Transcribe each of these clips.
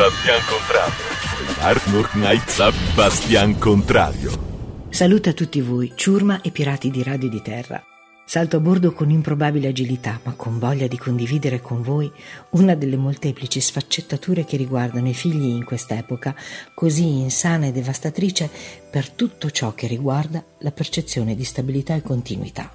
Bastian Contrario. Arnold Knight Bastian Contrario. Saluto a tutti voi, ciurma e pirati di Radio di Terra. Salto a bordo con improbabile agilità, ma con voglia di condividere con voi una delle molteplici sfaccettature che riguardano i figli in quest'epoca, così insana e devastatrice per tutto ciò che riguarda la percezione di stabilità e continuità.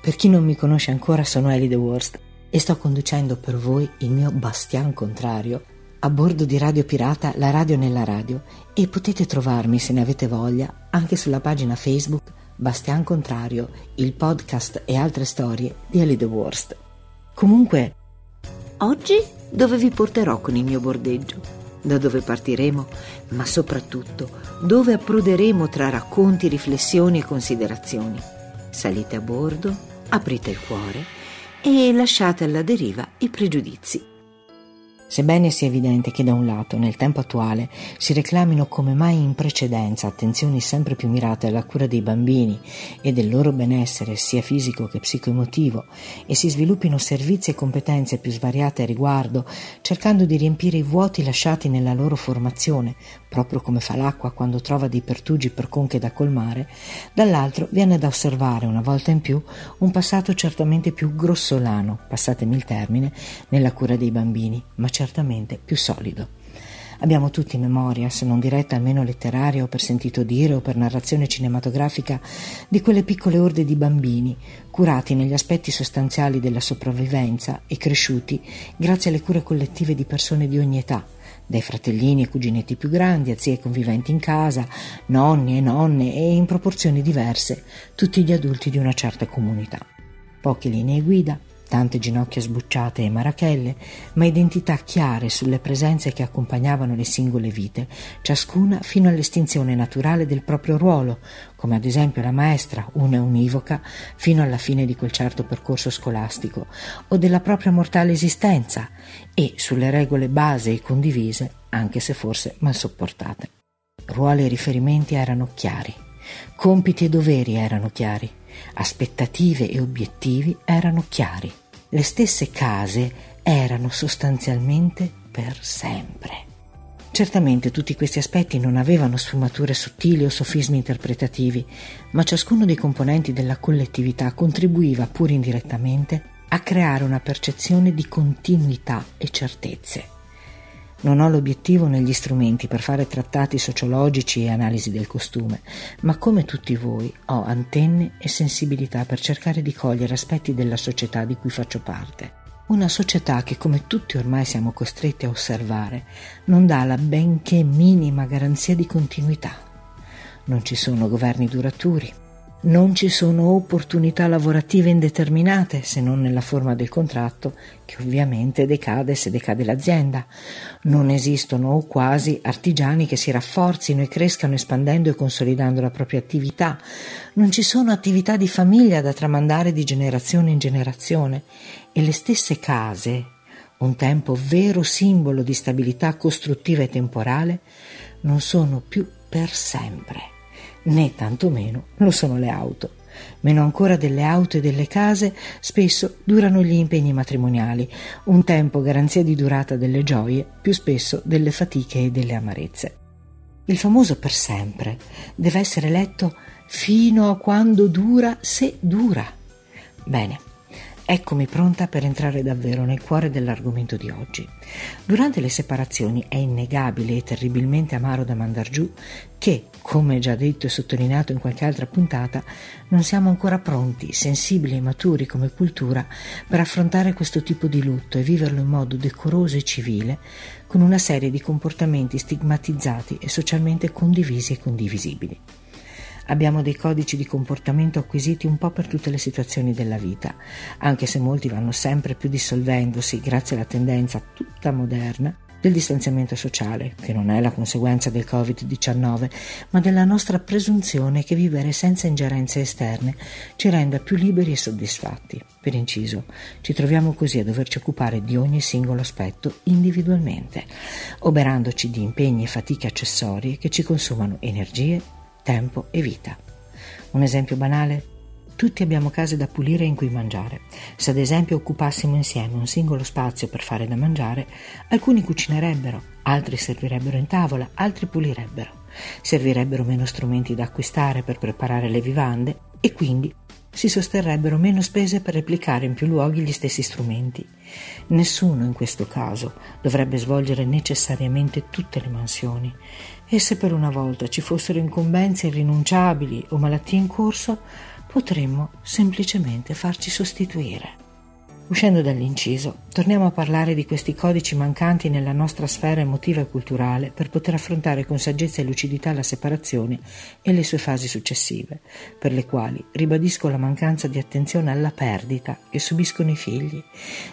Per chi non mi conosce ancora, sono Ellie The Worst e sto conducendo per voi il mio bastian contrario a bordo di Radio Pirata, la radio nella radio e potete trovarmi se ne avete voglia anche sulla pagina Facebook Bastian Contrario, il podcast e altre storie di Ellie the Worst. Comunque, oggi dove vi porterò con il mio bordeggio? Da dove partiremo, ma soprattutto dove approderemo tra racconti, riflessioni e considerazioni. Salite a bordo, aprite il cuore e lasciate alla deriva i pregiudizi. Sebbene sia evidente che da un lato, nel tempo attuale, si reclamino come mai in precedenza attenzioni sempre più mirate alla cura dei bambini e del loro benessere sia fisico che psicoemotivo e si sviluppino servizi e competenze più svariate a riguardo, cercando di riempire i vuoti lasciati nella loro formazione, proprio come fa l'acqua quando trova dei pertugi per conche da colmare, dall'altro viene da osservare una volta in più un passato certamente più grossolano, passatemi il termine, nella cura dei bambini, ma certamente più solido. Abbiamo tutti memoria, se non diretta almeno letteraria o per sentito dire o per narrazione cinematografica, di quelle piccole orde di bambini, curati negli aspetti sostanziali della sopravvivenza e cresciuti grazie alle cure collettive di persone di ogni età, dai fratellini e cuginetti più grandi a zie conviventi in casa, nonni e nonne e in proporzioni diverse, tutti gli adulti di una certa comunità. Poche linee guida, tante ginocchia sbucciate e marachelle, ma identità chiare sulle presenze che accompagnavano le singole vite, ciascuna fino all'estinzione naturale del proprio ruolo, come ad esempio la maestra, una univoca, fino alla fine di quel certo percorso scolastico, o della propria mortale esistenza, e sulle regole base e condivise, anche se forse mal sopportate. Ruoli e riferimenti erano chiari, compiti e doveri erano chiari, aspettative e obiettivi erano chiari. Le stesse case erano sostanzialmente per sempre. Certamente tutti questi aspetti non avevano sfumature sottili o sofismi interpretativi, ma ciascuno dei componenti della collettività contribuiva, pur indirettamente, a creare una percezione di continuità e certezze. Non ho l'obiettivo negli strumenti per fare trattati sociologici e analisi del costume, ma come tutti voi ho antenne e sensibilità per cercare di cogliere aspetti della società di cui faccio parte. Una società che, come tutti ormai siamo costretti a osservare, non dà la benché minima garanzia di continuità. Non ci sono governi duraturi, non ci sono opportunità lavorative indeterminate se non nella forma del contratto, che ovviamente decade se decade l'azienda. Non esistono o quasi artigiani che si rafforzino e crescano espandendo e consolidando la propria attività. Non ci sono attività di famiglia da tramandare di generazione in generazione e le stesse case, un tempo vero simbolo di stabilità costruttiva e temporale, non sono più per sempre né tantomeno lo sono le auto. Meno ancora delle auto e delle case, spesso durano gli impegni matrimoniali, un tempo garanzia di durata delle gioie, più spesso delle fatiche e delle amarezze. Il famoso per sempre deve essere letto fino a quando dura, se dura. Bene, Eccomi pronta per entrare davvero nel cuore dell'argomento di oggi. Durante le separazioni è innegabile e terribilmente amaro da mandar giù che, come già detto e sottolineato in qualche altra puntata, non siamo ancora pronti, sensibili e maturi come cultura per affrontare questo tipo di lutto e viverlo in modo decoroso e civile, con una serie di comportamenti stigmatizzati e socialmente condivisi e condivisibili. Abbiamo dei codici di comportamento acquisiti un po' per tutte le situazioni della vita, anche se molti vanno sempre più dissolvendosi grazie alla tendenza tutta moderna del distanziamento sociale, che non è la conseguenza del Covid-19, ma della nostra presunzione che vivere senza ingerenze esterne ci renda più liberi e soddisfatti. Per inciso, ci troviamo così a doverci occupare di ogni singolo aspetto individualmente, oberandoci di impegni e fatiche accessorie che ci consumano energie, tempo e vita. Un esempio banale? Tutti abbiamo case da pulire in cui mangiare. Se ad esempio occupassimo insieme un singolo spazio per fare da mangiare, alcuni cucinerebbero, altri servirebbero in tavola, altri pulirebbero. Servirebbero meno strumenti da acquistare per preparare le vivande e quindi si sosterrebbero meno spese per replicare in più luoghi gli stessi strumenti. Nessuno in questo caso dovrebbe svolgere necessariamente tutte le mansioni e se per una volta ci fossero incombenze irrinunciabili o malattie in corso, potremmo semplicemente farci sostituire. Uscendo dall'inciso, torniamo a parlare di questi codici mancanti nella nostra sfera emotiva e culturale per poter affrontare con saggezza e lucidità la separazione e le sue fasi successive, per le quali ribadisco la mancanza di attenzione alla perdita che subiscono i figli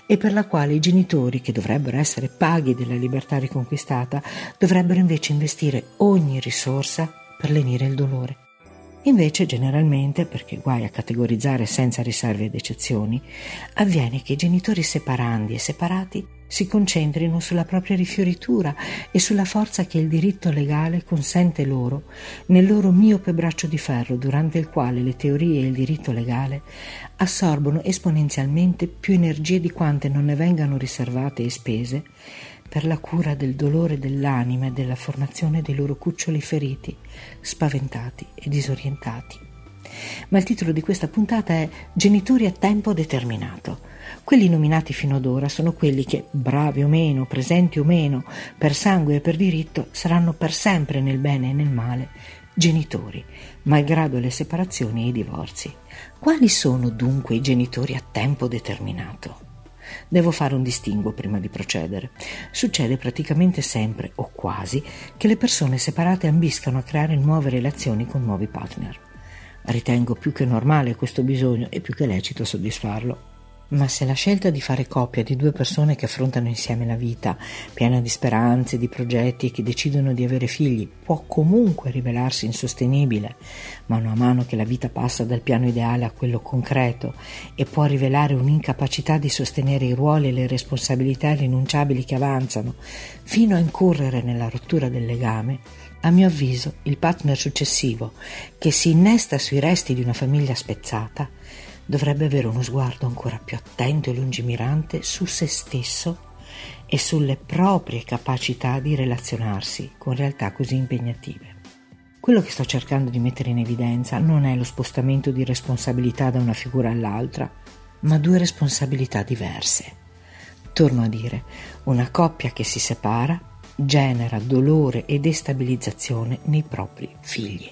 e per la quale i genitori, che dovrebbero essere paghi della libertà riconquistata, dovrebbero invece investire ogni risorsa per lenire il dolore. Invece, generalmente, perché guai a categorizzare senza riserve ed eccezioni, avviene che i genitori separandi e separati si concentrino sulla propria rifioritura e sulla forza che il diritto legale consente loro nel loro miope braccio di ferro durante il quale le teorie e il diritto legale assorbono esponenzialmente più energie di quante non ne vengano riservate e spese per la cura del dolore dell'anima e della formazione dei loro cuccioli feriti, spaventati e disorientati. Ma il titolo di questa puntata è Genitori a tempo determinato. Quelli nominati fino ad ora sono quelli che, bravi o meno, presenti o meno, per sangue e per diritto, saranno per sempre nel bene e nel male genitori, malgrado le separazioni e i divorzi. Quali sono dunque i genitori a tempo determinato? Devo fare un distinguo prima di procedere. Succede praticamente sempre, o quasi, che le persone separate ambiscano a creare nuove relazioni con nuovi partner. Ritengo più che normale questo bisogno e più che lecito soddisfarlo. Ma se la scelta di fare coppia di due persone che affrontano insieme la vita, piena di speranze, di progetti e che decidono di avere figli, può comunque rivelarsi insostenibile, mano a mano che la vita passa dal piano ideale a quello concreto e può rivelare un'incapacità di sostenere i ruoli e le responsabilità irrinunciabili che avanzano, fino a incorrere nella rottura del legame, a mio avviso il partner successivo, che si innesta sui resti di una famiglia spezzata, dovrebbe avere uno sguardo ancora più attento e lungimirante su se stesso e sulle proprie capacità di relazionarsi con realtà così impegnative. Quello che sto cercando di mettere in evidenza non è lo spostamento di responsabilità da una figura all'altra, ma due responsabilità diverse. Torno a dire, una coppia che si separa genera dolore e destabilizzazione nei propri figli.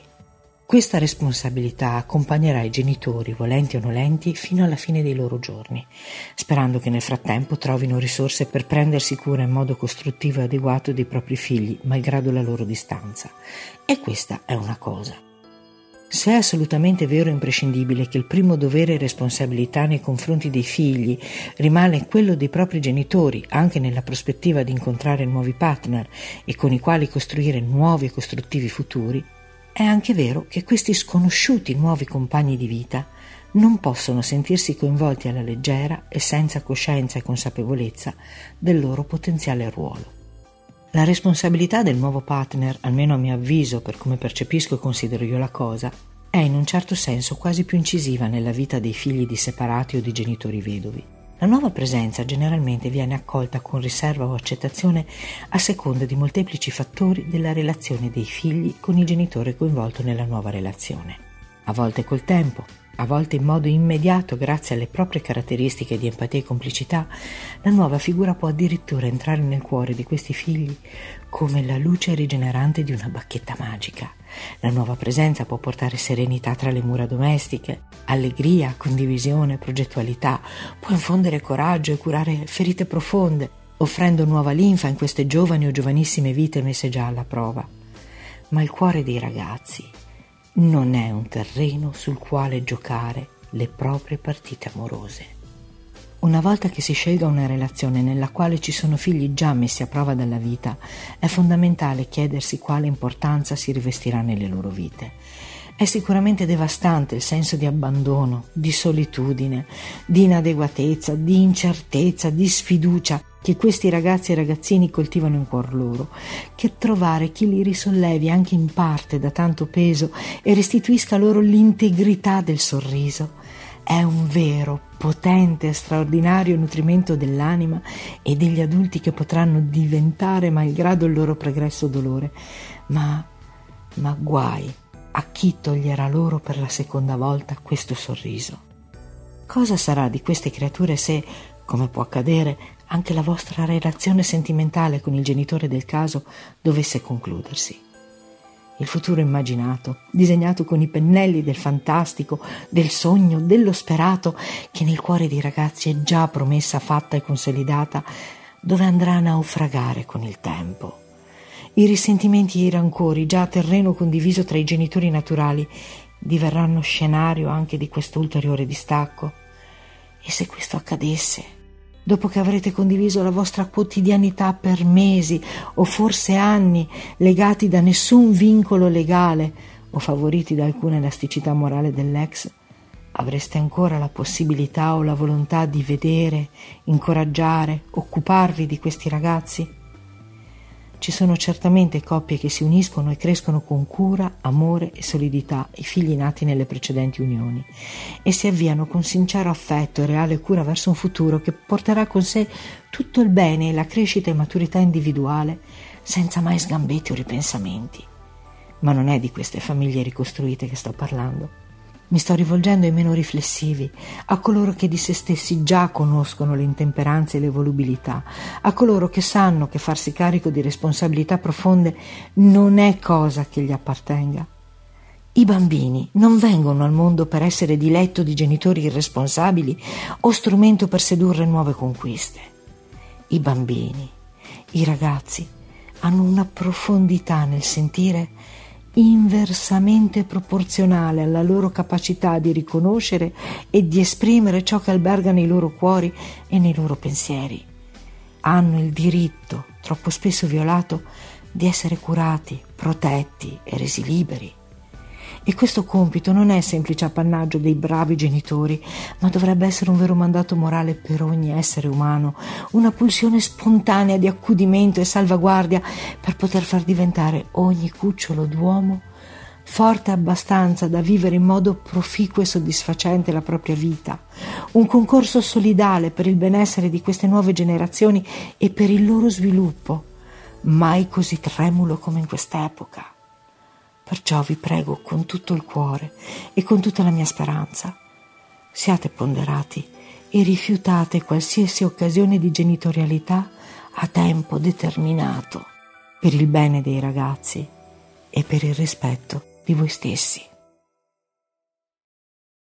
Questa responsabilità accompagnerà i genitori, volenti o nolenti, fino alla fine dei loro giorni, sperando che nel frattempo trovino risorse per prendersi cura in modo costruttivo e adeguato dei propri figli, malgrado la loro distanza. E questa è una cosa. Se è assolutamente vero e imprescindibile che il primo dovere e responsabilità nei confronti dei figli rimane quello dei propri genitori, anche nella prospettiva di incontrare nuovi partner e con i quali costruire nuovi e costruttivi futuri, è anche vero che questi sconosciuti nuovi compagni di vita non possono sentirsi coinvolti alla leggera e senza coscienza e consapevolezza del loro potenziale ruolo. La responsabilità del nuovo partner, almeno a mio avviso, per come percepisco e considero io la cosa, è in un certo senso quasi più incisiva nella vita dei figli di separati o di genitori vedovi. La nuova presenza generalmente viene accolta con riserva o accettazione a seconda di molteplici fattori della relazione dei figli con il genitore coinvolto nella nuova relazione. A volte col tempo, a volte in modo immediato grazie alle proprie caratteristiche di empatia e complicità, la nuova figura può addirittura entrare nel cuore di questi figli come la luce rigenerante di una bacchetta magica la nuova presenza può portare serenità tra le mura domestiche, allegria, condivisione, progettualità, può infondere coraggio e curare ferite profonde, offrendo nuova linfa in queste giovani o giovanissime vite messe già alla prova. Ma il cuore dei ragazzi non è un terreno sul quale giocare le proprie partite amorose. Una volta che si scelga una relazione nella quale ci sono figli già messi a prova dalla vita, è fondamentale chiedersi quale importanza si rivestirà nelle loro vite. È sicuramente devastante il senso di abbandono, di solitudine, di inadeguatezza, di incertezza, di sfiducia che questi ragazzi e ragazzini coltivano in cuor loro, che trovare chi li risollevi anche in parte da tanto peso e restituisca loro l'integrità del sorriso è un vero potente e straordinario nutrimento dell'anima e degli adulti che potranno diventare malgrado il loro pregresso dolore. Ma, ma guai a chi toglierà loro per la seconda volta questo sorriso. Cosa sarà di queste creature se, come può accadere, anche la vostra relazione sentimentale con il genitore del caso dovesse concludersi? Il futuro immaginato, disegnato con i pennelli del fantastico, del sogno, dello sperato, che nel cuore dei ragazzi è già promessa fatta e consolidata, dove andrà a naufragare con il tempo. I risentimenti e i rancori, già terreno condiviso tra i genitori naturali, diverranno scenario anche di questo ulteriore distacco. E se questo accadesse, dopo che avrete condiviso la vostra quotidianità per mesi o forse anni, legati da nessun vincolo legale o favoriti da alcuna elasticità morale dell'ex, avreste ancora la possibilità o la volontà di vedere, incoraggiare, occuparvi di questi ragazzi? Ci sono certamente coppie che si uniscono e crescono con cura, amore e solidità i figli nati nelle precedenti unioni e si avviano con sincero affetto e reale cura verso un futuro che porterà con sé tutto il bene e la crescita e maturità individuale senza mai sgambetti o ripensamenti. Ma non è di queste famiglie ricostruite che sto parlando. Mi sto rivolgendo ai meno riflessivi, a coloro che di se stessi già conoscono le intemperanze e le volubilità, a coloro che sanno che farsi carico di responsabilità profonde non è cosa che gli appartenga. I bambini non vengono al mondo per essere diletto di genitori irresponsabili o strumento per sedurre nuove conquiste. I bambini, i ragazzi, hanno una profondità nel sentire inversamente proporzionale alla loro capacità di riconoscere e di esprimere ciò che alberga nei loro cuori e nei loro pensieri. Hanno il diritto, troppo spesso violato, di essere curati, protetti e resi liberi. E questo compito non è semplice appannaggio dei bravi genitori, ma dovrebbe essere un vero mandato morale per ogni essere umano, una pulsione spontanea di accudimento e salvaguardia per poter far diventare ogni cucciolo d'uomo forte abbastanza da vivere in modo proficuo e soddisfacente la propria vita, un concorso solidale per il benessere di queste nuove generazioni e per il loro sviluppo, mai così tremulo come in quest'epoca. Perciò vi prego con tutto il cuore e con tutta la mia speranza, siate ponderati e rifiutate qualsiasi occasione di genitorialità a tempo determinato per il bene dei ragazzi e per il rispetto di voi stessi.